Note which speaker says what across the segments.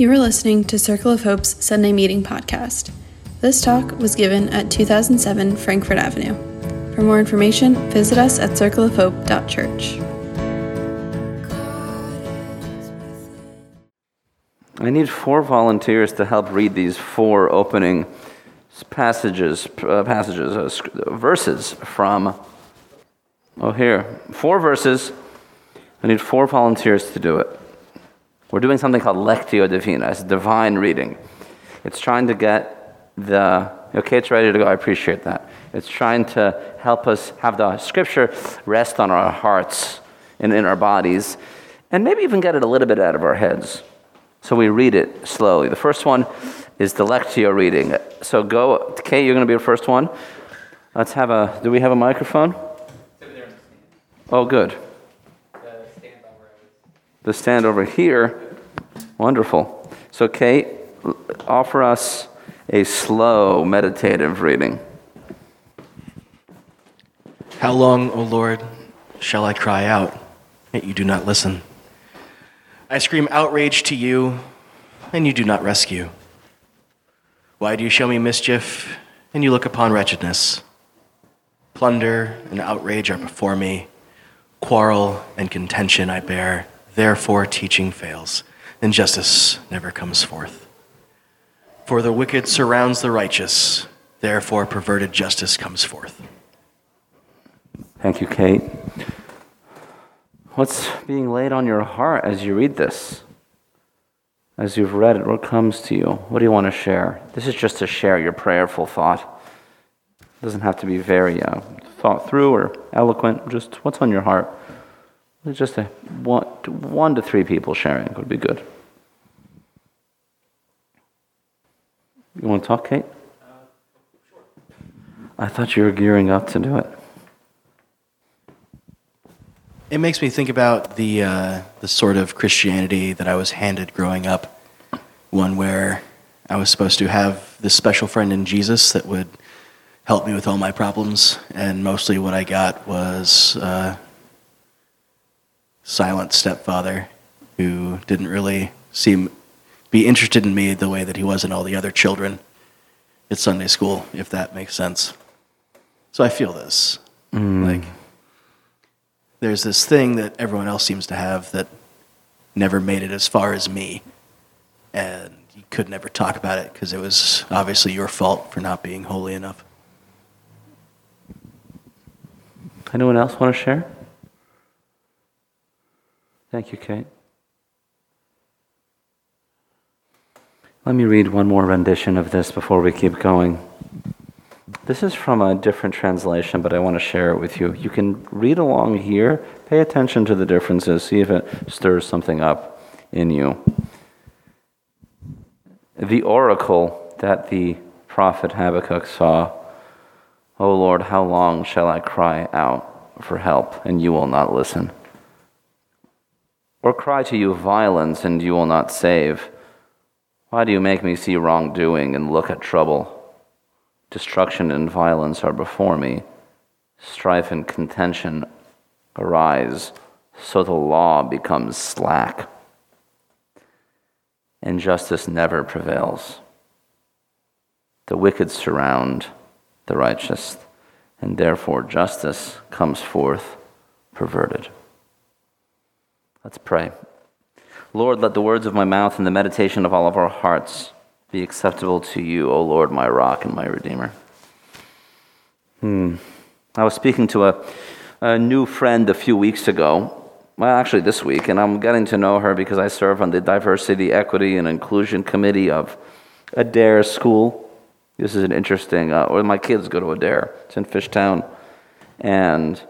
Speaker 1: You are listening to Circle of Hope's Sunday Meeting podcast. This talk was given at 2007 Frankfurt Avenue. For more information, visit us at circleofhope.church.
Speaker 2: I need four volunteers to help read these four opening passages, uh, passages, uh, verses from. Oh, here, four verses. I need four volunteers to do it. We're doing something called Lectio Divina, it's divine reading. It's trying to get the. Okay, it's ready to go. I appreciate that. It's trying to help us have the scripture rest on our hearts and in our bodies, and maybe even get it a little bit out of our heads. So we read it slowly. The first one is the Lectio reading. So go, Kate, you're going to be the first one. Let's have a, do we have a microphone? Oh, good. The stand over here. Wonderful. So, Kate, offer us a slow meditative reading.
Speaker 3: How long, O Lord, shall I cry out, yet you do not listen? I scream outrage to you, and you do not rescue. Why do you show me mischief, and you look upon wretchedness? Plunder and outrage are before me, quarrel and contention I bear, therefore teaching fails, and justice never comes forth. For the wicked surrounds the righteous, therefore perverted justice comes forth.
Speaker 2: Thank you, Kate. What's being laid on your heart as you read this? As you've read it, what comes to you? What do you want to share? This is just to share your prayerful thought. It doesn't have to be very uh, thought through or eloquent. Just what's on your heart. Just a one, one to three people sharing would be good. You want to talk, Kate? I thought you were gearing up to do it.
Speaker 3: It makes me think about the uh, the sort of Christianity that I was handed growing up, one where I was supposed to have this special friend in Jesus that would help me with all my problems, and mostly what I got was uh, silent stepfather who didn't really seem be interested in me the way that he was in all the other children at Sunday school, if that makes sense. So I feel this, mm. like there's this thing that everyone else seems to have that never made it as far as me. And you could never talk about it because it was obviously your fault for not being holy enough.
Speaker 2: Anyone else want to share? Thank you, Kate. Let me read one more rendition of this before we keep going. This is from a different translation, but I want to share it with you. You can read along here, pay attention to the differences, see if it stirs something up in you. The oracle that the prophet Habakkuk saw O Lord, how long shall I cry out for help, and you will not listen? Or cry to you violence, and you will not save? Why do you make me see wrongdoing and look at trouble? Destruction and violence are before me. Strife and contention arise, so the law becomes slack, and justice never prevails. The wicked surround the righteous, and therefore justice comes forth perverted. Let's pray. Lord, let the words of my mouth and the meditation of all of our hearts be acceptable to you, O Lord, my rock and my redeemer. Hmm. I was speaking to a, a new friend a few weeks ago, well, actually this week, and I'm getting to know her because I serve on the Diversity, Equity, and Inclusion Committee of Adaire School. This is an interesting, uh, or my kids go to Adaire. It's in Fishtown. And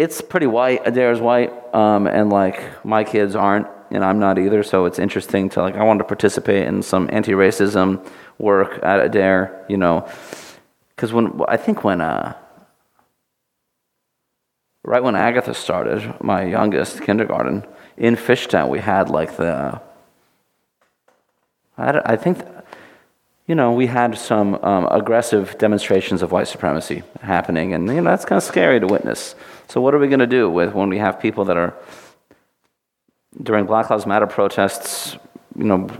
Speaker 2: it's pretty white. Adaire is white, um, and like my kids aren't, and I'm not either. So it's interesting to like I want to participate in some anti-racism work at Adaire, you know, because when I think when uh, right when Agatha started, my youngest kindergarten in Fishtown, we had like the I, I think you know, we had some um, aggressive demonstrations of white supremacy happening, and you know that's kind of scary to witness. So, what are we going to do with when we have people that are during Black Lives Matter protests, you know,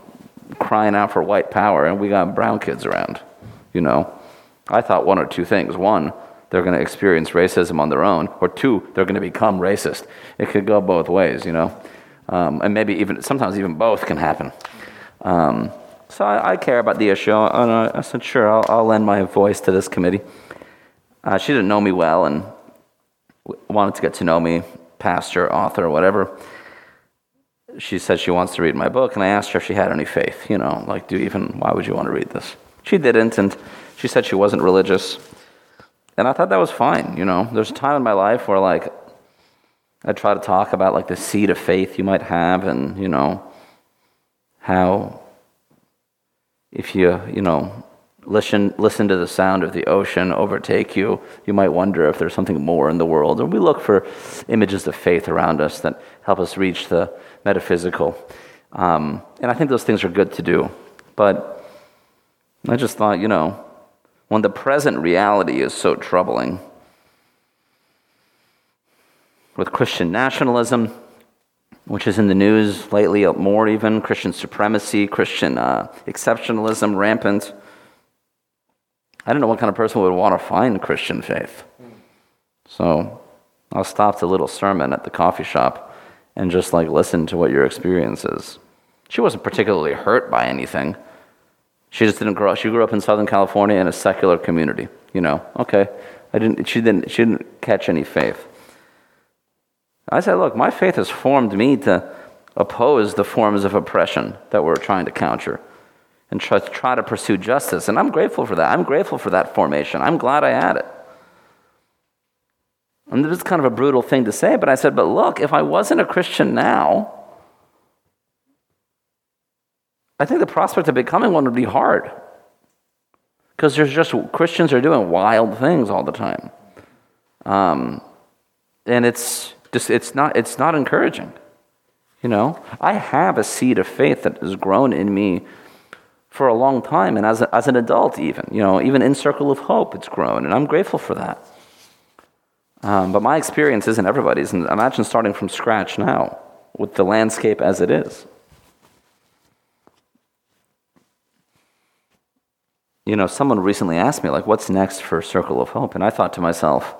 Speaker 2: crying out for white power, and we got brown kids around, you know. I thought one or two things. One, they're going to experience racism on their own, or two, they're going to become racist. It could go both ways, you know. Um, and maybe even sometimes even both can happen. Um, so I, I, care about the issue, and I, said, sure, I'll, I'll, lend my voice to this committee. Uh, she didn't know me well and wanted to get to know me, pastor, author, whatever. She said she wants to read my book, and I asked her if she had any faith. You know, like, do you even, why would you want to read this? She didn't, and she said she wasn't religious. And I thought that was fine, you know. There's a time in my life where, like, I try to talk about, like, the seed of faith you might have, and, you know, how if you, you know, listen, listen to the sound of the ocean overtake you, you might wonder if there's something more in the world. And we look for images of faith around us that help us reach the metaphysical. Um, and I think those things are good to do. But I just thought, you know, when the present reality is so troubling, with Christian nationalism, which is in the news lately more even Christian supremacy, Christian uh, exceptionalism rampant. I don't know what kind of person would want to find Christian faith. So I'll stop the little sermon at the coffee shop and just like listen to what your experience is. She wasn't particularly hurt by anything. She just didn't grow up. She grew up in Southern California in a secular community. You know, okay. I didn't, she, didn't, she didn't catch any faith. I said, look, my faith has formed me to oppose the forms of oppression that we're trying to counter and try, try to pursue justice. And I'm grateful for that. I'm grateful for that formation. I'm glad I had it. And this is kind of a brutal thing to say, but I said, but look, if I wasn't a Christian now, I think the prospect of becoming one would be hard. Because there's just Christians are doing wild things all the time. Um, and it's just, it's, not, it's not encouraging. You know, I have a seed of faith that has grown in me for a long time, and as, a, as an adult, even, you know, even in Circle of Hope, it's grown, and I'm grateful for that. Um, but my experience isn't everybody's, and imagine starting from scratch now with the landscape as it is. You know, someone recently asked me, like, what's next for Circle of Hope? And I thought to myself,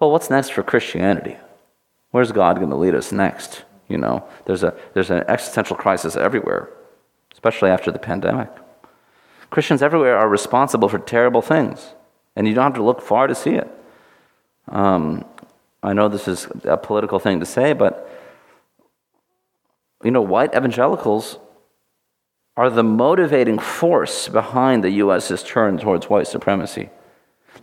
Speaker 2: well, what's next for Christianity? Where's God going to lead us next? You know, there's, a, there's an existential crisis everywhere, especially after the pandemic. Christians everywhere are responsible for terrible things, and you don't have to look far to see it. Um, I know this is a political thing to say, but you know, white evangelicals are the motivating force behind the U.S.'s turn towards white supremacy.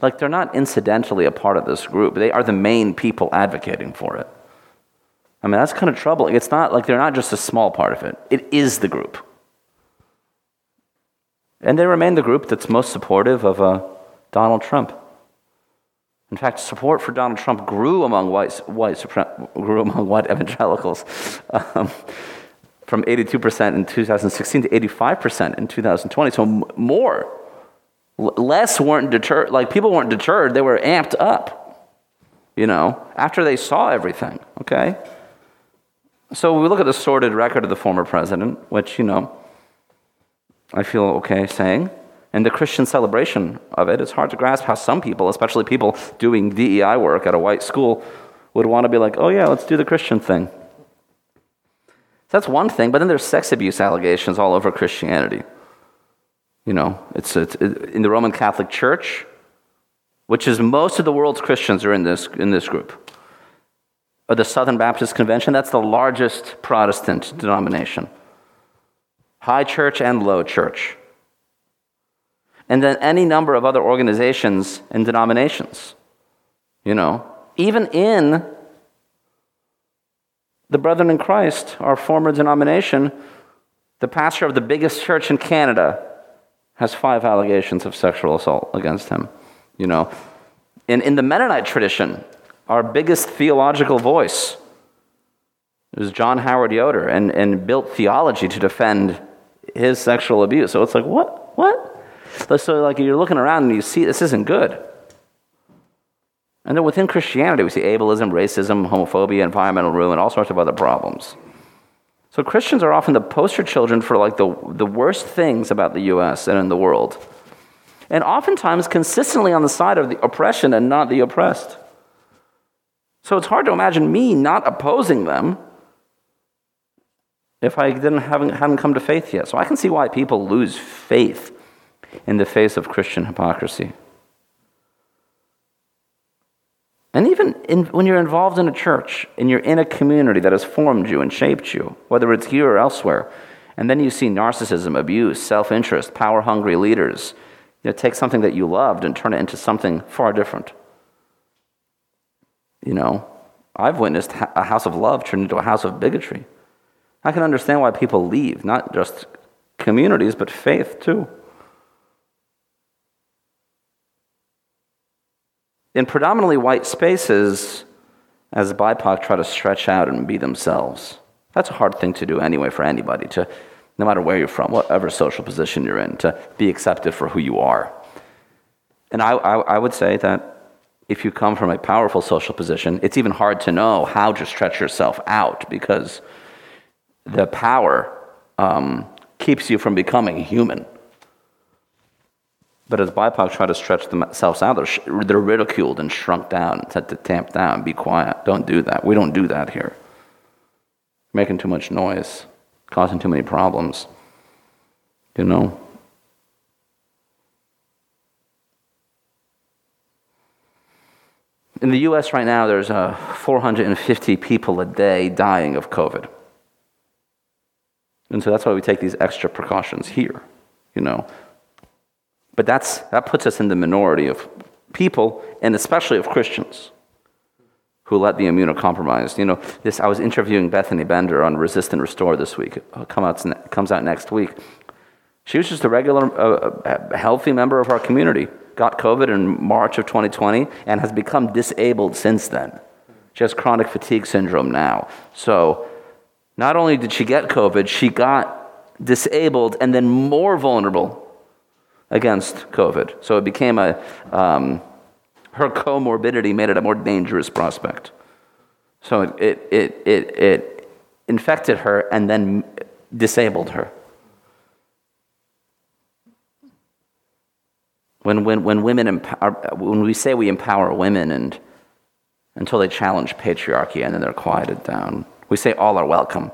Speaker 2: Like they're not incidentally a part of this group, they are the main people advocating for it. I mean, that's kind of troubling. It's not like they're not just a small part of it, it is the group. And they remain the group that's most supportive of uh, Donald Trump. In fact, support for Donald Trump grew among white, white, grew among white evangelicals um, from 82% in 2016 to 85% in 2020. So more, less weren't deterred. Like people weren't deterred; they were amped up. You know, after they saw everything. Okay. So we look at the sordid record of the former president, which, you know, I feel okay saying. And the Christian celebration of it, it's hard to grasp how some people, especially people doing DEI work at a white school, would want to be like, oh, yeah, let's do the Christian thing. So that's one thing, but then there's sex abuse allegations all over Christianity. You know, it's, it's in the Roman Catholic Church, which is most of the world's Christians are in this, in this group or the Southern Baptist Convention, that's the largest Protestant denomination. High church and low church. And then any number of other organizations and denominations. You know, even in the Brethren in Christ, our former denomination, the pastor of the biggest church in Canada has five allegations of sexual assault against him. You know, in, in the Mennonite tradition, our biggest theological voice. was John Howard Yoder and, and built theology to defend his sexual abuse. So it's like, what? What? So, like, you're looking around and you see this isn't good. And then within Christianity, we see ableism, racism, homophobia, environmental ruin, all sorts of other problems. So Christians are often the poster children for like the, the worst things about the US and in the world. And oftentimes consistently on the side of the oppression and not the oppressed. So it's hard to imagine me not opposing them if I didn't haven't, hadn't come to faith yet. So I can see why people lose faith in the face of Christian hypocrisy. And even in, when you're involved in a church and you're in a community that has formed you and shaped you, whether it's here or elsewhere, and then you see narcissism, abuse, self interest, power hungry leaders, you know, take something that you loved and turn it into something far different. You know, I've witnessed a house of love turn into a house of bigotry. I can understand why people leave, not just communities, but faith too. In predominantly white spaces, as BIPOC try to stretch out and be themselves, that's a hard thing to do anyway for anybody, to, no matter where you're from, whatever social position you're in, to be accepted for who you are. And I, I, I would say that if you come from a powerful social position, it's even hard to know how to stretch yourself out because the power um, keeps you from becoming human. But as BIPOC try to stretch themselves out, they're, they're ridiculed and shrunk down and said to tamp down, be quiet. Don't do that. We don't do that here. Making too much noise, causing too many problems. You know? In the US right now, there's uh, 450 people a day dying of COVID. And so that's why we take these extra precautions here, you know. But that's, that puts us in the minority of people, and especially of Christians, who let the immunocompromised. You know, this, I was interviewing Bethany Bender on Resist and Restore this week. It come out, comes out next week. She was just a regular, uh, healthy member of our community. Got COVID in March of 2020 and has become disabled since then. She has chronic fatigue syndrome now. So not only did she get COVID, she got disabled and then more vulnerable against COVID. So it became a, um, her comorbidity made it a more dangerous prospect. So it, it, it, it, it infected her and then disabled her. When, when, when, women empower, when we say we empower women and, until they challenge patriarchy and then they're quieted down, we say all are welcome,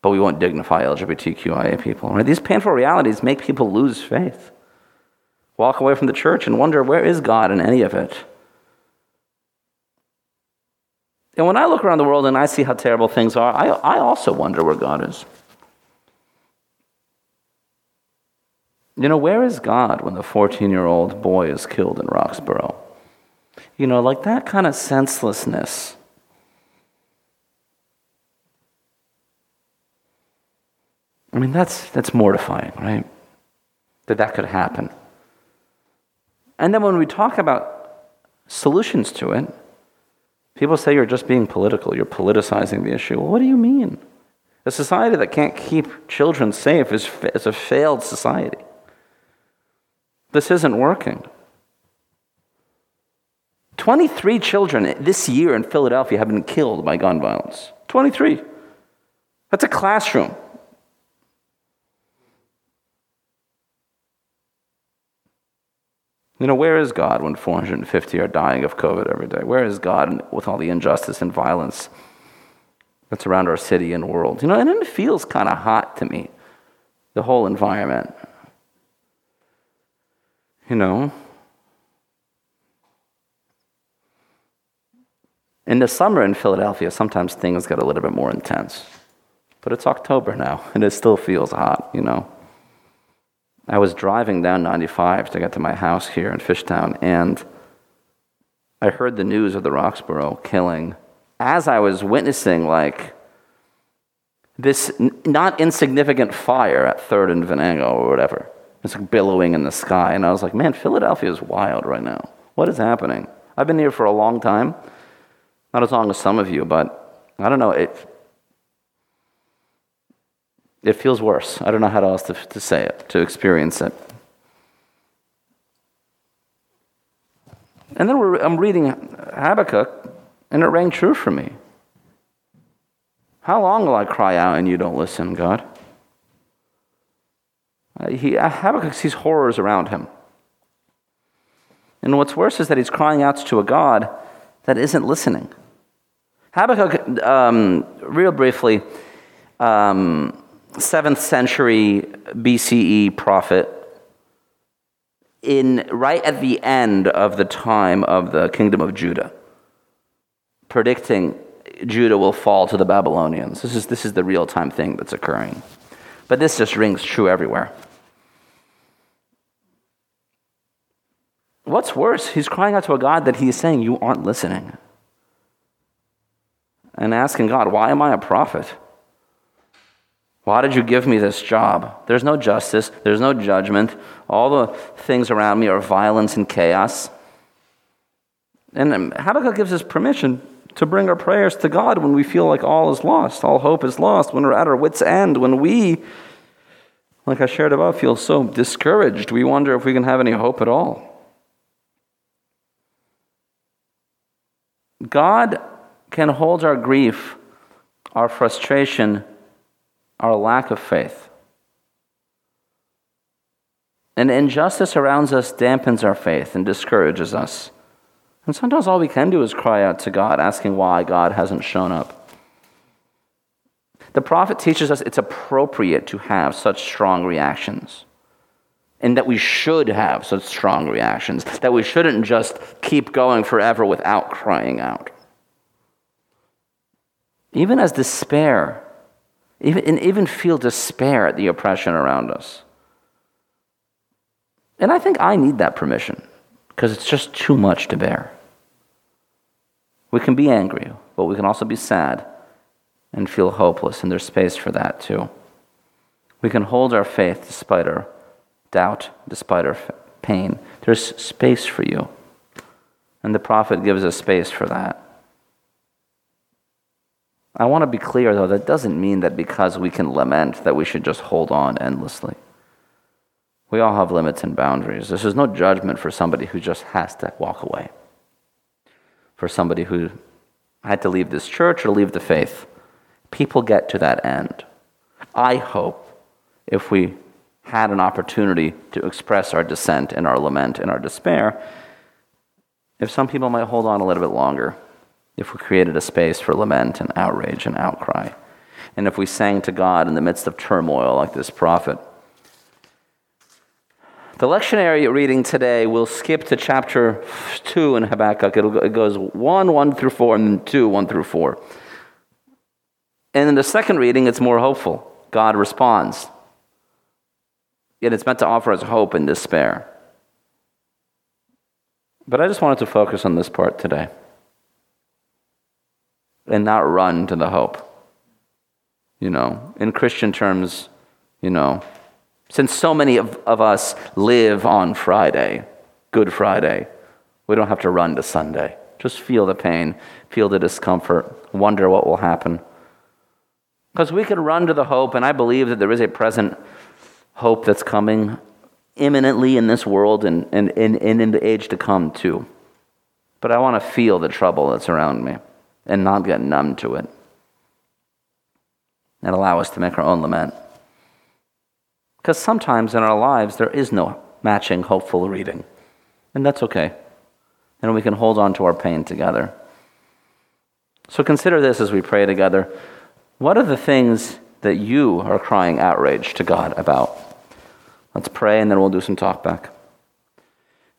Speaker 2: but we won't dignify LGBTQIA people. Right? These painful realities make people lose faith, walk away from the church, and wonder where is God in any of it. And when I look around the world and I see how terrible things are, I, I also wonder where God is. You know, where is God when the 14 year old boy is killed in Roxborough? You know, like that kind of senselessness I mean, that's, that's mortifying, right? That that could happen. And then when we talk about solutions to it, people say you're just being political, you're politicizing the issue. Well, what do you mean? A society that can't keep children safe is, is a failed society. This isn't working. 23 children this year in Philadelphia have been killed by gun violence. 23. That's a classroom. You know, where is God when 450 are dying of COVID every day? Where is God with all the injustice and violence that's around our city and world? You know, and it feels kind of hot to me, the whole environment. You know? In the summer in Philadelphia, sometimes things get a little bit more intense. But it's October now, and it still feels hot, you know? I was driving down 95 to get to my house here in Fishtown, and I heard the news of the Roxborough killing as I was witnessing, like, this not insignificant fire at 3rd and Venango or whatever. It's like billowing in the sky. And I was like, man, Philadelphia is wild right now. What is happening? I've been here for a long time. Not as long as some of you, but I don't know. It, it feels worse. I don't know how else to, to say it, to experience it. And then I'm reading Habakkuk, and it rang true for me. How long will I cry out and you don't listen, God? Uh, he, Habakkuk sees horrors around him. And what's worse is that he's crying out to a God that isn't listening. Habakkuk, um, real briefly, um, 7th century BCE prophet, in right at the end of the time of the kingdom of Judah, predicting Judah will fall to the Babylonians. This is, this is the real time thing that's occurring. But this just rings true everywhere. What's worse, he's crying out to a God that he's saying, You aren't listening. And asking God, Why am I a prophet? Why did you give me this job? There's no justice, there's no judgment. All the things around me are violence and chaos. And um, Habakkuk gives us permission to bring our prayers to God when we feel like all is lost, all hope is lost, when we're at our wits' end, when we, like I shared above, feel so discouraged. We wonder if we can have any hope at all. God can hold our grief, our frustration, our lack of faith. And injustice around us dampens our faith and discourages us. And sometimes all we can do is cry out to God, asking why God hasn't shown up. The prophet teaches us it's appropriate to have such strong reactions and that we should have such strong reactions, that we shouldn't just keep going forever without crying out. Even as despair, even, and even feel despair at the oppression around us. And I think I need that permission because it's just too much to bear. We can be angry, but we can also be sad and feel hopeless, and there's space for that too. We can hold our faith despite our doubt, despite our pain. There's space for you. And the prophet gives us space for that. I want to be clear, though, that doesn't mean that because we can lament that we should just hold on endlessly. We all have limits and boundaries. This is no judgment for somebody who just has to walk away, for somebody who had to leave this church or leave the faith. People get to that end. I hope if we had an opportunity to express our dissent and our lament and our despair, if some people might hold on a little bit longer, if we created a space for lament and outrage and outcry, and if we sang to God in the midst of turmoil like this prophet. The lectionary reading today will skip to chapter 2 in Habakkuk. It goes 1, 1 through 4, and then 2, 1 through 4. And in the second reading, it's more hopeful. God responds. Yet it's meant to offer us hope and despair. But I just wanted to focus on this part today and not run to the hope. You know, in Christian terms, you know, since so many of, of us live on Friday, Good Friday, we don't have to run to Sunday. Just feel the pain, feel the discomfort, wonder what will happen. Because we can run to the hope, and I believe that there is a present hope that's coming imminently in this world and, and, and, and in the age to come, too. But I want to feel the trouble that's around me and not get numb to it and allow us to make our own lament. Because sometimes in our lives there is no matching hopeful reading, and that's okay. And we can hold on to our pain together. So consider this as we pray together. What are the things that you are crying outrage to God about? Let's pray and then we'll do some talk back.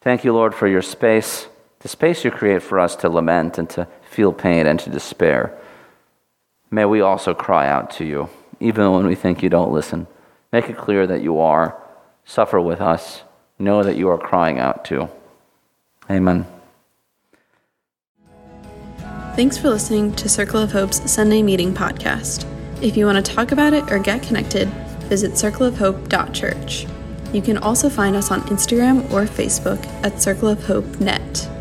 Speaker 2: Thank you, Lord, for your space, the space you create for us to lament and to feel pain and to despair. May we also cry out to you, even when we think you don't listen. Make it clear that you are. Suffer with us. Know that you are crying out too. Amen.
Speaker 1: Thanks for listening to Circle of Hope's Sunday Meeting podcast. If you want to talk about it or get connected, visit circleofhope.church. You can also find us on Instagram or Facebook at Circle of Hope Net.